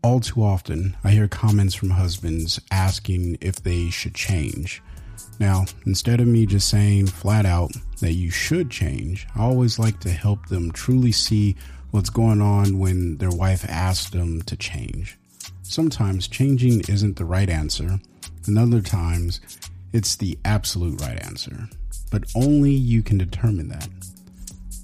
All too often, I hear comments from husbands asking if they should change. Now, instead of me just saying flat out that you should change, I always like to help them truly see what's going on when their wife asks them to change. Sometimes changing isn't the right answer, and other times it's the absolute right answer. But only you can determine that.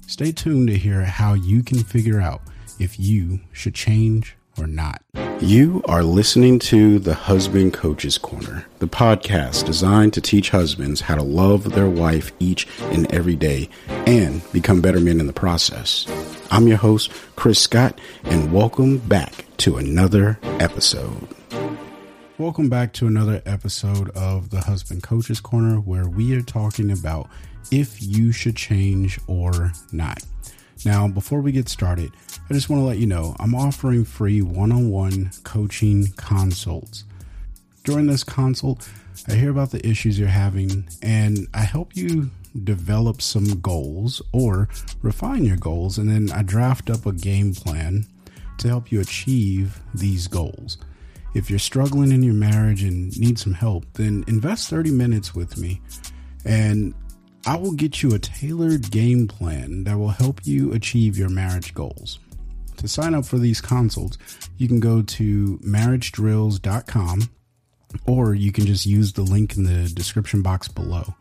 Stay tuned to hear how you can figure out if you should change or not. You are listening to the Husband Coach's Corner, the podcast designed to teach husbands how to love their wife each and every day and become better men in the process. I'm your host, Chris Scott, and welcome back to another episode. Welcome back to another episode of the Husband Coach's Corner, where we are talking about if you should change or not. Now, before we get started, I just want to let you know I'm offering free one on one coaching consults. During this consult, I hear about the issues you're having and I help you develop some goals or refine your goals, and then I draft up a game plan to help you achieve these goals. If you're struggling in your marriage and need some help, then invest 30 minutes with me and I will get you a tailored game plan that will help you achieve your marriage goals. To sign up for these consults, you can go to marriagedrills.com or you can just use the link in the description box below.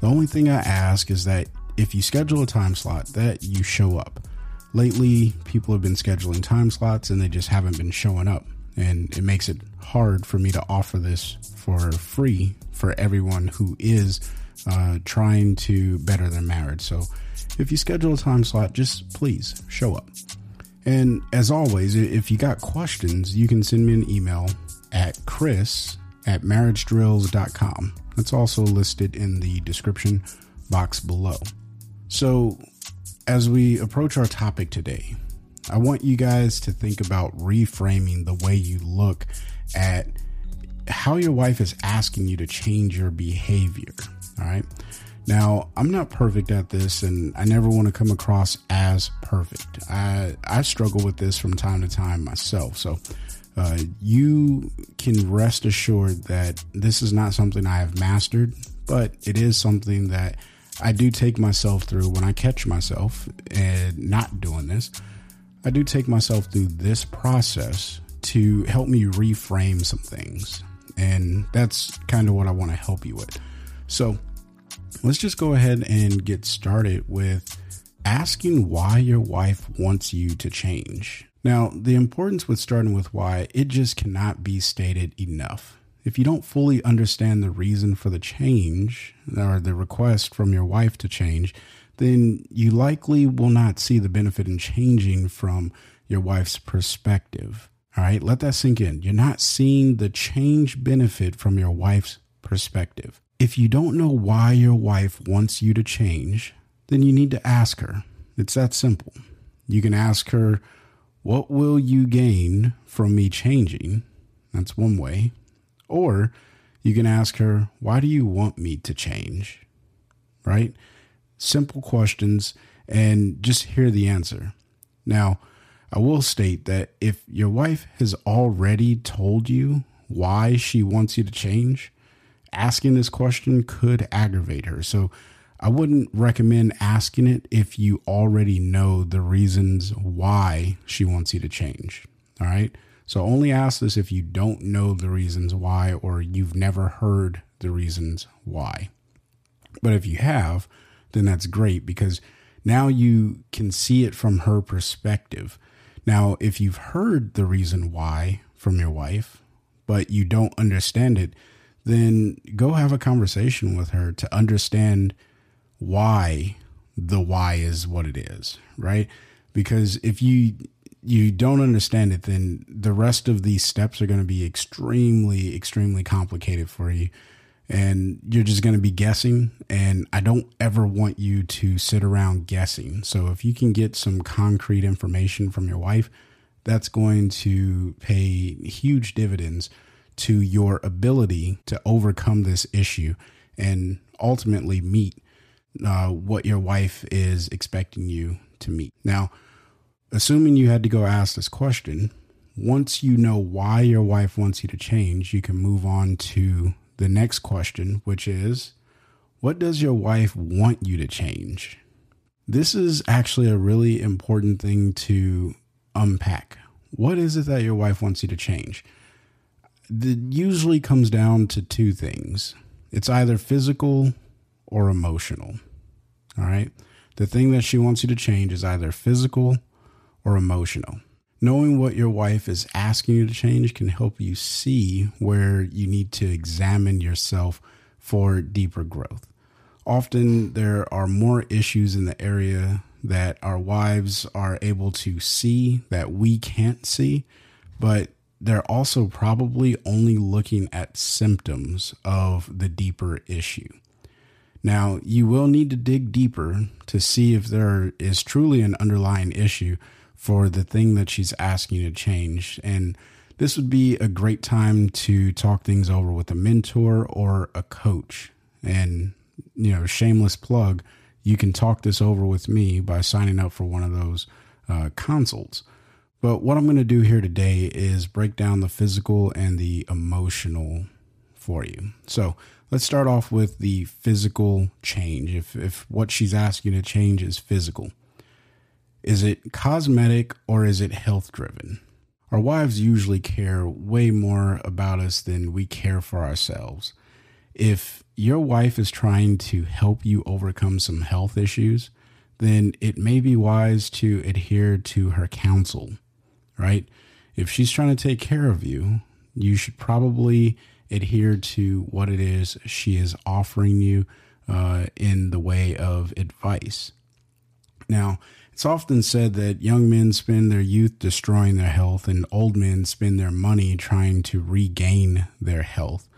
The only thing I ask is that if you schedule a time slot, that you show up. Lately, people have been scheduling time slots and they just haven't been showing up and it makes it hard for me to offer this for free for everyone who is uh, trying to better their marriage. So if you schedule a time slot, just please show up. And as always, if you got questions, you can send me an email at chris at marriagedrills.com. That's also listed in the description box below. So, as we approach our topic today, I want you guys to think about reframing the way you look at how your wife is asking you to change your behavior. All right. Now, I'm not perfect at this and I never want to come across as perfect. I, I struggle with this from time to time myself. So, uh, you can rest assured that this is not something I have mastered, but it is something that I do take myself through when I catch myself and not doing this. I do take myself through this process to help me reframe some things. And that's kind of what I want to help you with. So let's just go ahead and get started with asking why your wife wants you to change. Now, the importance with starting with why, it just cannot be stated enough. If you don't fully understand the reason for the change or the request from your wife to change, then you likely will not see the benefit in changing from your wife's perspective. All right, let that sink in. You're not seeing the change benefit from your wife's perspective. If you don't know why your wife wants you to change, then you need to ask her. It's that simple. You can ask her, What will you gain from me changing? That's one way. Or you can ask her, Why do you want me to change? Right? Simple questions and just hear the answer. Now, I will state that if your wife has already told you why she wants you to change, asking this question could aggravate her. So I wouldn't recommend asking it if you already know the reasons why she wants you to change. All right. So only ask this if you don't know the reasons why or you've never heard the reasons why. But if you have, then that's great because now you can see it from her perspective. Now, if you've heard the reason why from your wife, but you don't understand it, then go have a conversation with her to understand why the why is what it is, right? Because if you you don't understand it, then the rest of these steps are going to be extremely, extremely complicated for you. And you're just going to be guessing. And I don't ever want you to sit around guessing. So if you can get some concrete information from your wife, that's going to pay huge dividends to your ability to overcome this issue and ultimately meet uh, what your wife is expecting you to meet. Now, assuming you had to go ask this question, once you know why your wife wants you to change, you can move on to the next question, which is what does your wife want you to change? This is actually a really important thing to unpack. What is it that your wife wants you to change? It usually comes down to two things it's either physical or emotional. All right. The thing that she wants you to change is either physical or emotional. Knowing what your wife is asking you to change can help you see where you need to examine yourself for deeper growth. Often there are more issues in the area that our wives are able to see that we can't see, but they're also probably only looking at symptoms of the deeper issue. Now, you will need to dig deeper to see if there is truly an underlying issue for the thing that she's asking to change. And this would be a great time to talk things over with a mentor or a coach. And, you know, shameless plug, you can talk this over with me by signing up for one of those uh, consults. But what I'm going to do here today is break down the physical and the emotional for you. So let's start off with the physical change. If, if what she's asking to change is physical, is it cosmetic or is it health driven? Our wives usually care way more about us than we care for ourselves. If your wife is trying to help you overcome some health issues, then it may be wise to adhere to her counsel, right? If she's trying to take care of you, you should probably adhere to what it is she is offering you uh, in the way of advice. Now, it's often said that young men spend their youth destroying their health, and old men spend their money trying to regain their health.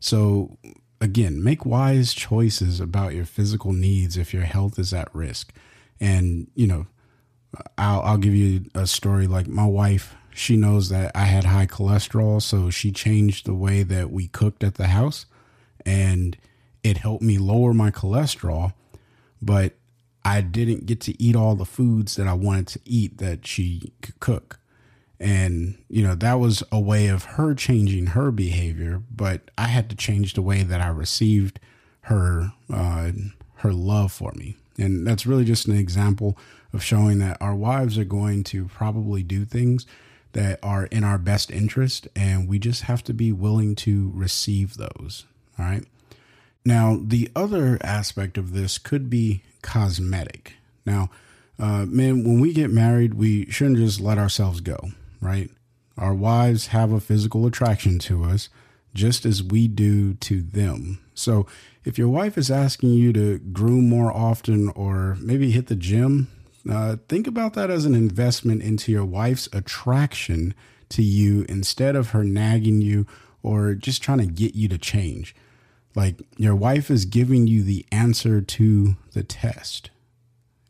So, again, make wise choices about your physical needs if your health is at risk. And, you know, I'll, I'll give you a story like my wife, she knows that I had high cholesterol, so she changed the way that we cooked at the house, and it helped me lower my cholesterol. But I didn't get to eat all the foods that I wanted to eat that she could cook. And, you know, that was a way of her changing her behavior, but I had to change the way that I received her uh, her love for me. And that's really just an example of showing that our wives are going to probably do things that are in our best interest, and we just have to be willing to receive those. All right. Now, the other aspect of this could be cosmetic. Now, uh, man, when we get married, we shouldn't just let ourselves go, right? Our wives have a physical attraction to us just as we do to them. So if your wife is asking you to groom more often or maybe hit the gym, uh, think about that as an investment into your wife's attraction to you instead of her nagging you or just trying to get you to change. Like your wife is giving you the answer to the test.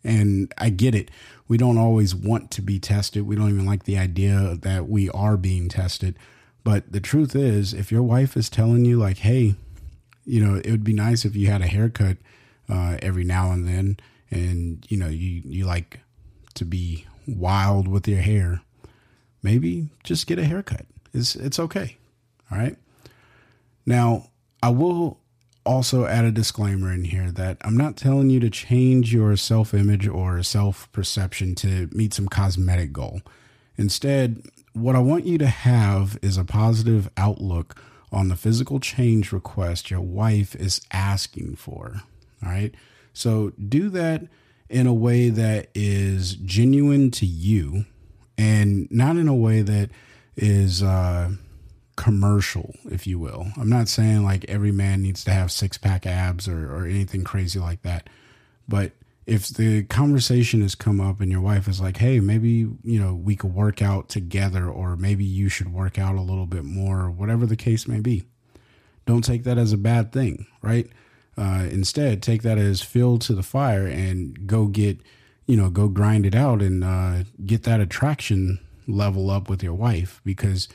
And I get it. We don't always want to be tested. We don't even like the idea that we are being tested. But the truth is, if your wife is telling you, like, hey, you know, it would be nice if you had a haircut uh, every now and then, and you know, you you like to be wild with your hair, maybe just get a haircut. It's it's okay. All right. Now, I will also add a disclaimer in here that I'm not telling you to change your self image or self perception to meet some cosmetic goal. Instead, what I want you to have is a positive outlook on the physical change request your wife is asking for. All right. So do that in a way that is genuine to you and not in a way that is, uh, commercial, if you will. I'm not saying like every man needs to have six pack abs or, or anything crazy like that, but if the conversation has come up and your wife is like, hey, maybe, you know, we could work out together, or maybe you should work out a little bit more, or whatever the case may be, don't take that as a bad thing, right? Uh, instead, take that as fuel to the fire and go get, you know, go grind it out and uh, get that attraction level up with your wife because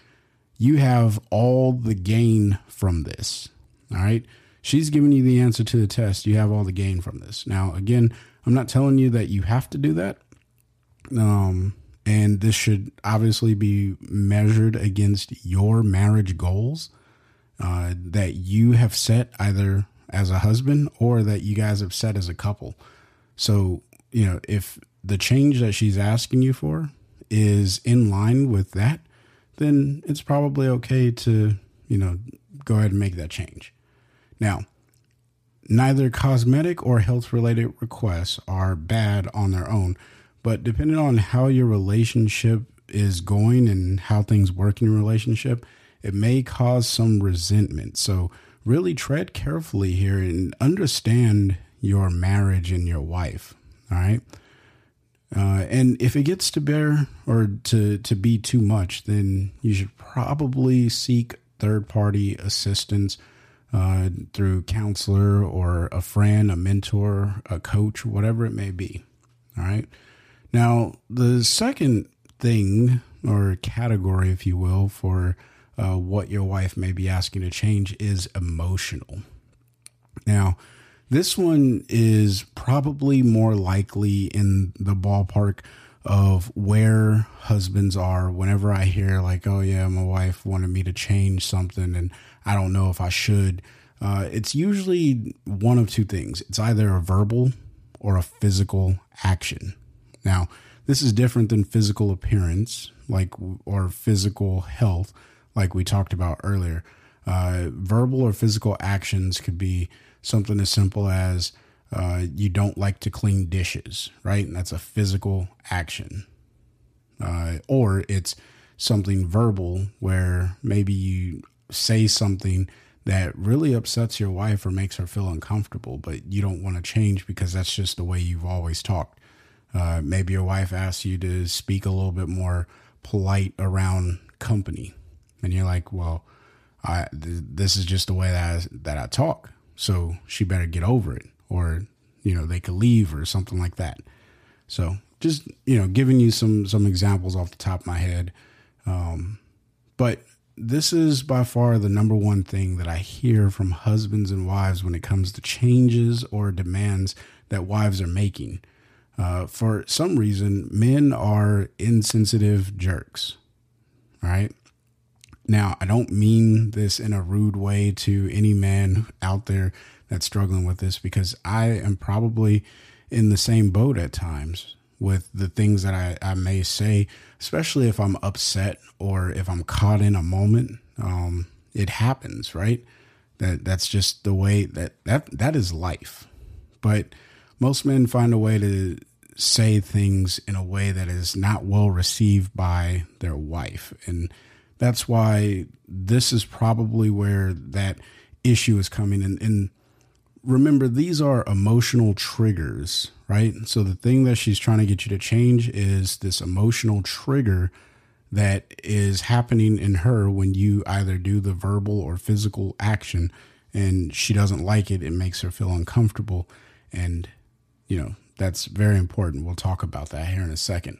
you have all the gain from this. All right. She's giving you the answer to the test. You have all the gain from this. Now, again, I'm not telling you that you have to do that. Um, and this should obviously be measured against your marriage goals uh, that you have set either as a husband or that you guys have set as a couple. So, you know, if the change that she's asking you for is in line with that, then it's probably okay to, you know, go ahead and make that change. Now, neither cosmetic or health related requests are bad on their own, but depending on how your relationship is going and how things work in your relationship, it may cause some resentment. So, really tread carefully here and understand your marriage and your wife. All right. Uh, and if it gets to bear or to, to be too much, then you should probably seek third party assistance uh, through counselor or a friend, a mentor, a coach, whatever it may be. All right. Now, the second thing or category, if you will, for uh, what your wife may be asking to change is emotional. Now, this one is probably more likely in the ballpark of where husbands are whenever I hear, like, oh, yeah, my wife wanted me to change something and I don't know if I should. Uh, it's usually one of two things it's either a verbal or a physical action. Now, this is different than physical appearance, like, or physical health like we talked about earlier. Uh, verbal or physical actions could be something as simple as uh, you don't like to clean dishes, right? And that's a physical action. Uh, or it's something verbal where maybe you say something that really upsets your wife or makes her feel uncomfortable, but you don't want to change because that's just the way you've always talked. Uh, maybe your wife asks you to speak a little bit more polite around company and you're like, well, I th- this is just the way that I, that I talk, so she better get over it, or you know they could leave or something like that. So just you know, giving you some some examples off the top of my head, um, but this is by far the number one thing that I hear from husbands and wives when it comes to changes or demands that wives are making. Uh, for some reason, men are insensitive jerks. Right. Now, I don't mean this in a rude way to any man out there that's struggling with this because I am probably in the same boat at times with the things that I, I may say, especially if I'm upset or if I'm caught in a moment. Um, it happens, right? That that's just the way that that that is life. But most men find a way to say things in a way that is not well received by their wife and that's why this is probably where that issue is coming in. And remember, these are emotional triggers, right? So the thing that she's trying to get you to change is this emotional trigger that is happening in her when you either do the verbal or physical action and she doesn't like it. It makes her feel uncomfortable. And, you know, that's very important. We'll talk about that here in a second.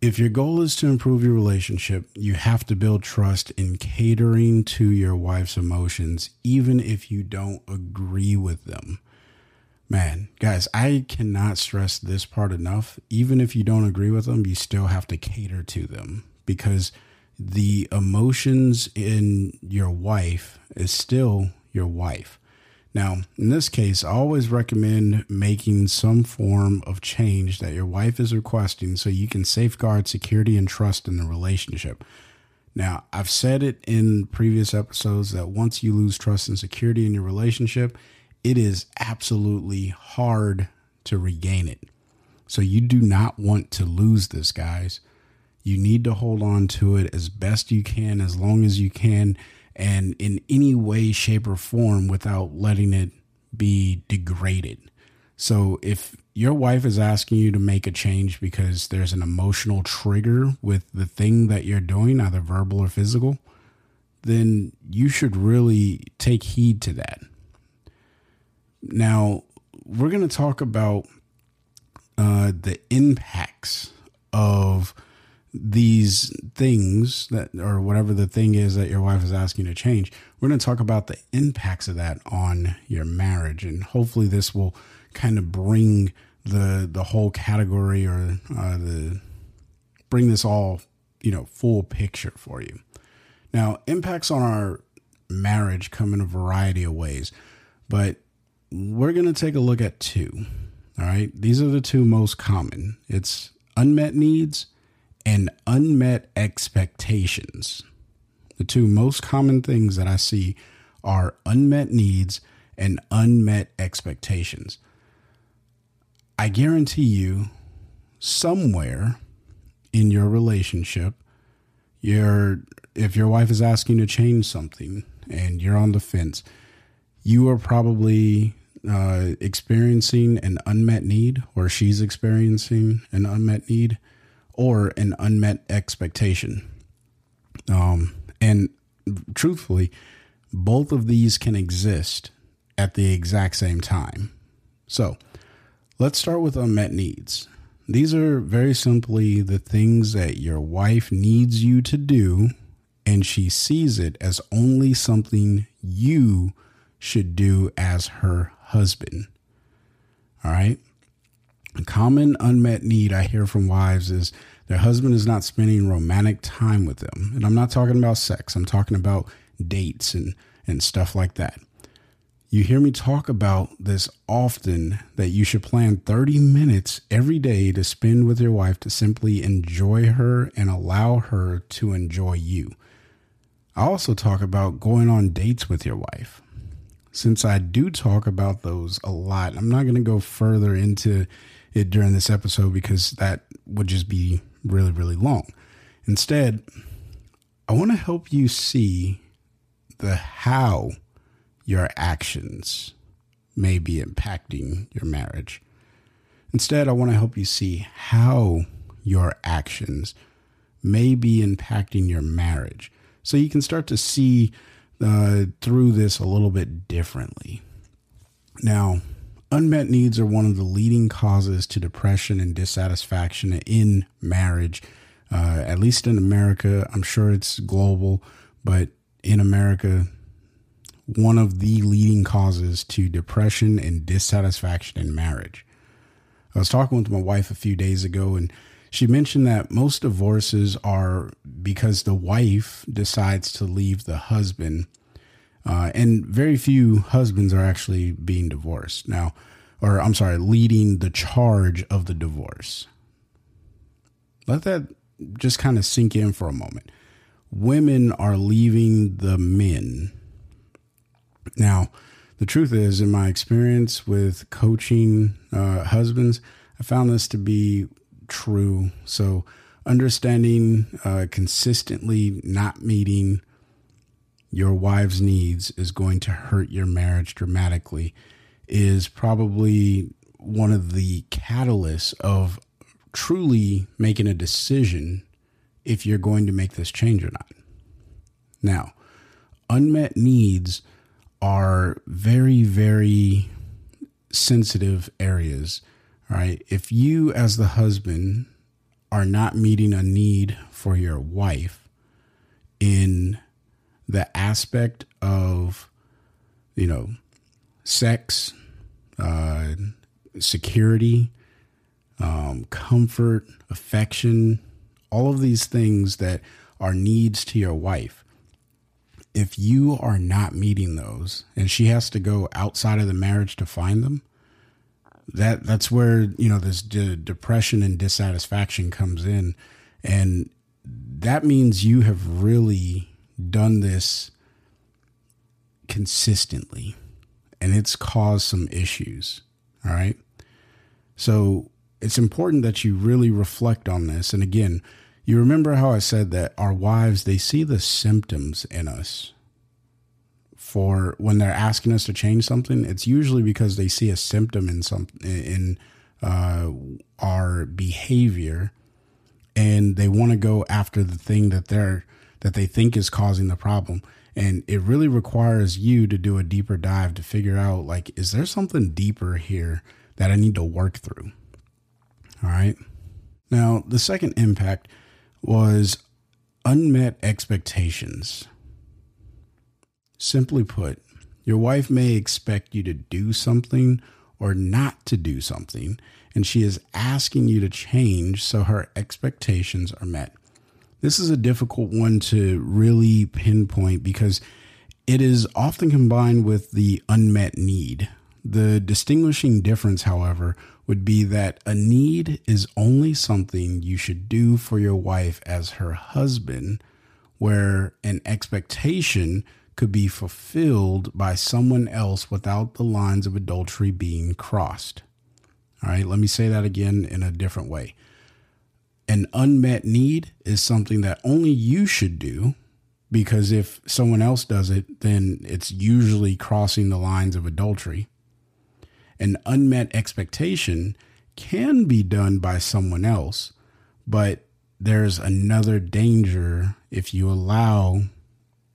If your goal is to improve your relationship, you have to build trust in catering to your wife's emotions, even if you don't agree with them. Man, guys, I cannot stress this part enough. Even if you don't agree with them, you still have to cater to them because the emotions in your wife is still your wife. Now, in this case, I always recommend making some form of change that your wife is requesting so you can safeguard security and trust in the relationship. Now, I've said it in previous episodes that once you lose trust and security in your relationship, it is absolutely hard to regain it. So, you do not want to lose this, guys. You need to hold on to it as best you can, as long as you can and in any way, shape, or form without letting it be degraded. So if your wife is asking you to make a change because there's an emotional trigger with the thing that you're doing, either verbal or physical, then you should really take heed to that. Now, we're going to talk about uh, the impacts of these things that or whatever the thing is that your wife is asking to change we're going to talk about the impacts of that on your marriage. And hopefully this will kind of bring the the whole category or uh, the bring this all you know full picture for you. Now impacts on our marriage come in a variety of ways but we're going to take a look at two all right? These are the two most common. It's unmet needs and unmet expectations. The two most common things that I see are unmet needs and unmet expectations. I guarantee you, somewhere in your relationship, you're, if your wife is asking to change something and you're on the fence, you are probably uh, experiencing an unmet need, or she's experiencing an unmet need or an unmet expectation. Um, and truthfully, both of these can exist at the exact same time. So let's start with unmet needs. These are very simply the things that your wife needs you to do, and she sees it as only something you should do as her husband. All right. A common unmet need I hear from wives is their husband is not spending romantic time with them. And I'm not talking about sex, I'm talking about dates and, and stuff like that. You hear me talk about this often that you should plan 30 minutes every day to spend with your wife to simply enjoy her and allow her to enjoy you. I also talk about going on dates with your wife. Since I do talk about those a lot, I'm not going to go further into it during this episode because that would just be really, really long. Instead, I want to help you see the how your actions may be impacting your marriage. Instead, I want to help you see how your actions may be impacting your marriage so you can start to see uh, through this a little bit differently. Now, unmet needs are one of the leading causes to depression and dissatisfaction in marriage. Uh, at least in America, I'm sure it's global, but in America, one of the leading causes to depression and dissatisfaction in marriage. I was talking with my wife a few days ago, and she mentioned that most divorces are because the wife decides to leave the husband uh, and very few husbands are actually being divorced now, or I'm sorry, leading the charge of the divorce. Let that just kind of sink in for a moment. Women are leaving the men. Now, the truth is, in my experience with coaching uh, husbands, I found this to be true. So, understanding uh, consistently not meeting your wife's needs is going to hurt your marriage dramatically is probably one of the catalysts of truly making a decision if you're going to make this change or not. Now, unmet needs are very, very sensitive areas. Right? If you, as the husband, are not meeting a need for your wife in the aspect of, you know, sex, uh, security, um, comfort, affection, all of these things that are needs to your wife. if you are not meeting those and she has to go outside of the marriage to find them, that that's where, you know, this de- depression and dissatisfaction comes in. And that means you have really done this consistently and it's caused some issues. All right. So it's important that you really reflect on this. And again, you remember how I said that our wives, they see the symptoms in us for when they're asking us to change something. It's usually because they see a symptom in some, in, uh, our behavior and they want to go after the thing that they're, that they think is causing the problem. And it really requires you to do a deeper dive to figure out like, is there something deeper here that I need to work through? All right. Now, the second impact was unmet expectations. Simply put, your wife may expect you to do something or not to do something, and she is asking you to change so her expectations are met. This is a difficult one to really pinpoint because it is often combined with the unmet need. The distinguishing difference, however, would be that a need is only something you should do for your wife as her husband, where an expectation could be fulfilled by someone else without the lines of adultery being crossed. All right, let me say that again in a different way an unmet need is something that only you should do because if someone else does it, then it's usually crossing the lines of adultery. An unmet expectation can be done by someone else, but there's another danger if you allow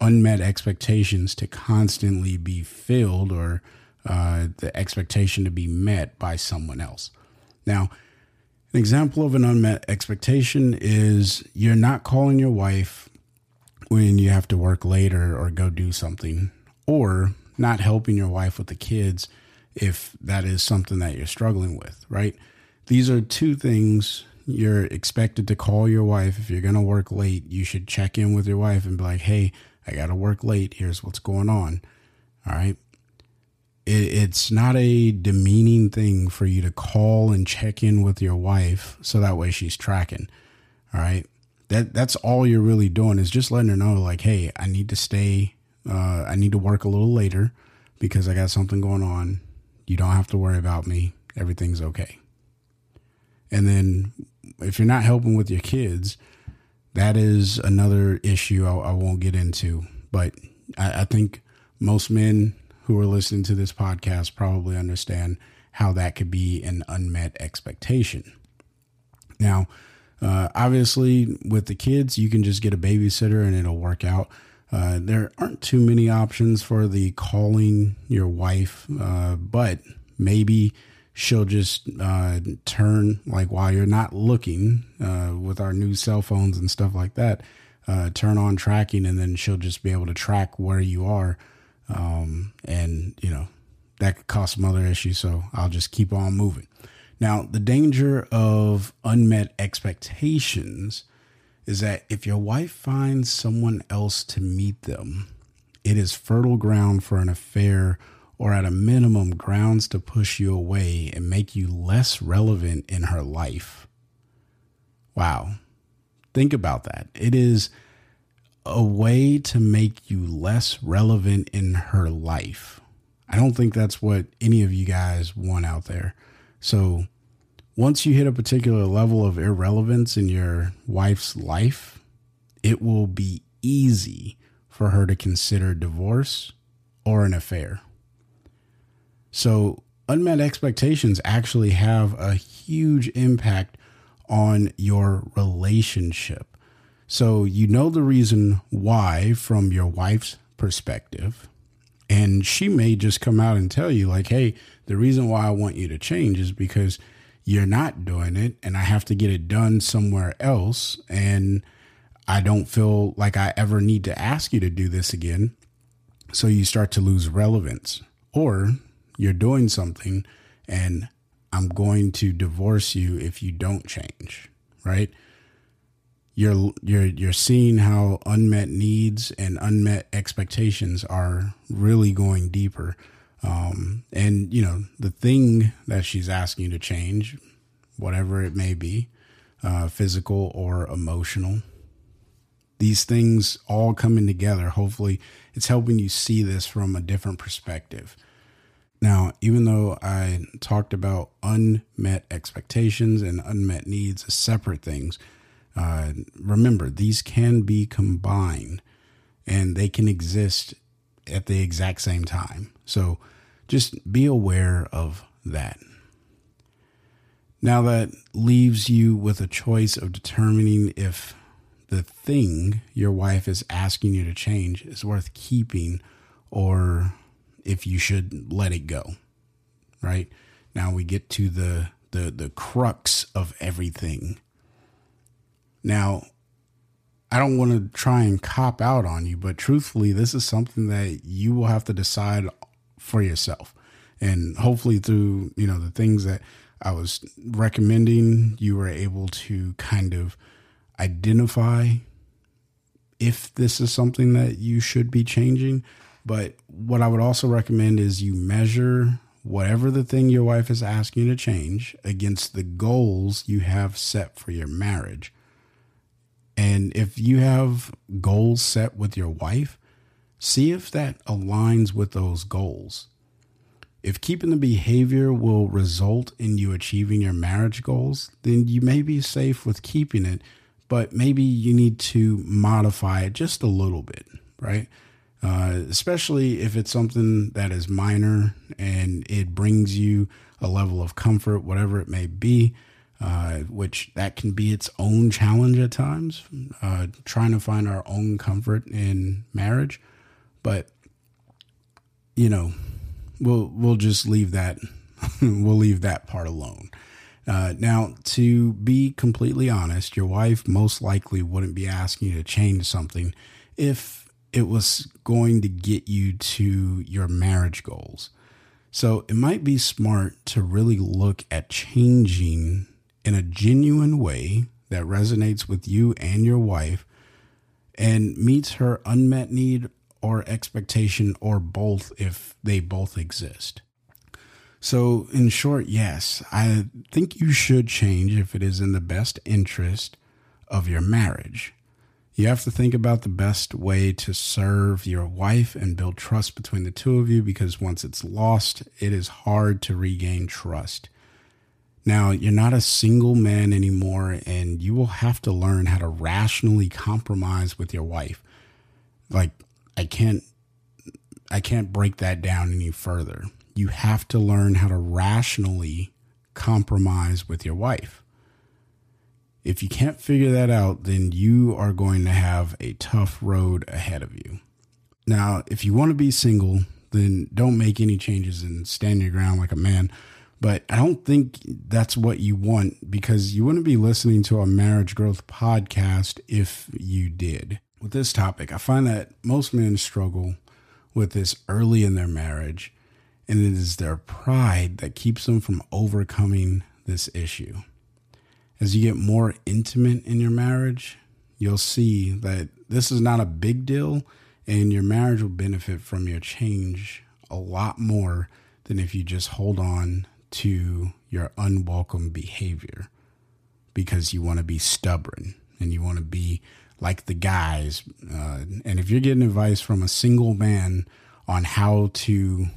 unmet expectations to constantly be filled or uh, the expectation to be met by someone else. Now, an example of an unmet expectation is you're not calling your wife when you have to work later or go do something, or not helping your wife with the kids if that is something that you're struggling with, right? These are two things you're expected to call your wife. If you're going to work late, you should check in with your wife and be like, hey, I got to work late. Here's what's going on. All right it's not a demeaning thing for you to call and check in with your wife so that way she's tracking. All right. That that's all you're really doing is just letting her know like, hey, I need to stay uh, I need to work a little later because I got something going on. You don't have to worry about me. Everything's okay. And then if you're not helping with your kids, that is another issue I, I won't get into. But I, I think most men who are listening to this podcast probably understand how that could be an unmet expectation. Now, uh, obviously, with the kids, you can just get a babysitter and it'll work out. Uh, there aren't too many options for the calling your wife, uh, but maybe she'll just uh, turn, like while you're not looking uh, with our new cell phones and stuff like that, uh, turn on tracking and then she'll just be able to track where you are um, and, you know, that could cause some other issues. So I'll just keep on moving. Now, the danger of unmet expectations is that if your wife finds someone else to meet them, it is fertile ground for an affair or at a minimum grounds to push you away and make you less relevant in her life. Wow. Think about that. It is a way to make you less relevant in her life. I don't think that's what any of you guys want out there. So once you hit a particular level of irrelevance in your wife's life, it will be easy for her to consider divorce or an affair. So, unmet expectations actually have a huge impact on your relationship. So you know the reason why from your wife's perspective. And she may just come out and tell you, like, hey, the reason why I want you to change is because you're not doing it and I have to get it done somewhere else. And I don't feel like I ever need to ask you to do this again. So you start to lose relevance. Or you're doing something and I'm going to divorce you if you don't change, right? You're you're you're seeing how unmet needs and unmet expectations are really going deeper. Um, and you know the thing that she's asking you to change, whatever it may be, uh, physical or emotional. These things all coming together. Hopefully, it's helping you see this from a different perspective. Now, even though I talked about unmet expectations and unmet needs as separate things, uh, remember, these can be combined and they can exist at the exact same time. So just be aware of that. Now, that leaves you with a choice of determining if the thing your wife is asking you to change is worth keeping or if you should let it go. Right? Now we get to the the the crux of everything now, I don't want to try and cop out on you, but truthfully, this is something that you will have to decide for yourself. And hopefully, through you know the things that I was recommending, you were able to kind of identify if this is something that you should be changing. But what I would also recommend is you measure whatever the thing your wife is asking you to change against the goals you have set for your marriage. And if you have goals set with your wife, see if that aligns with those goals. If keeping the behavior will result in you achieving your marriage goals, then you may be safe with keeping it, but maybe you need to modify it just a little bit, right? Uh, especially if it's something that is minor and it brings you a level of comfort, whatever it may be uh, which that can be its own challenge at times, uh, trying to find our own comfort in marriage. But you know, we'll we'll just leave that we'll leave that part alone. Uh, now, to be completely honest, your wife most likely wouldn't be asking you to change something if it was going to get you to your marriage goals. So it might be smart to really look at changing in a genuine way that resonates with you and your wife and meets her unmet need or expectation or both if they both exist. So, in short, yes, I think you should change if it is in the best interest of your marriage. You have to think about the best way to serve your wife and build trust between the two of you because once it's lost, it is hard to regain trust. Now, you're not a single man anymore, and you will have to learn how to rationally compromise with your wife. Like, I can't. I can't break that down any further. You have to learn how to rationally compromise with your wife. If you can't figure that out, then you are going to have a tough road ahead of you. Now, if you want to be single, then don't make any changes and stand your ground like a man. But I don't think that's what you want because you wouldn't be listening to a marriage growth podcast if you did. With this topic, I find that most men struggle with this early in their marriage, and it is their pride that keeps them from overcoming this issue. As you get more intimate in your marriage, you'll see that this is not a big deal, and your marriage will benefit from your change a lot more than if you just hold on to your unwelcome behavior because you want to be stubborn and you want to be like the guys. Uh, and if you're getting advice from a single man on how to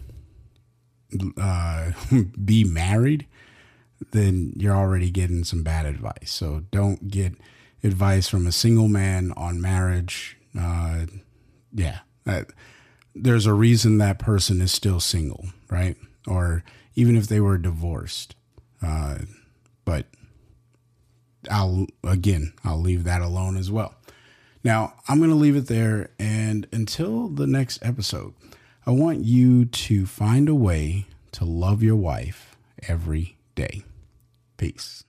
uh, be married, then you're already getting some bad advice. So don't get advice from a single man on marriage. Uh, yeah, there's a reason that person is still single, right? Or even if they were divorced. Uh, but I'll, again, I'll leave that alone as well. Now, I'm going to leave it there. And until the next episode, I want you to find a way to love your wife every day. Peace.